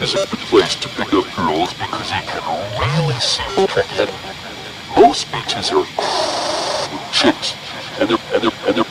is a good place to pick up girls because you can really see them. Most beaches are chicks, and they're, and they're, and they're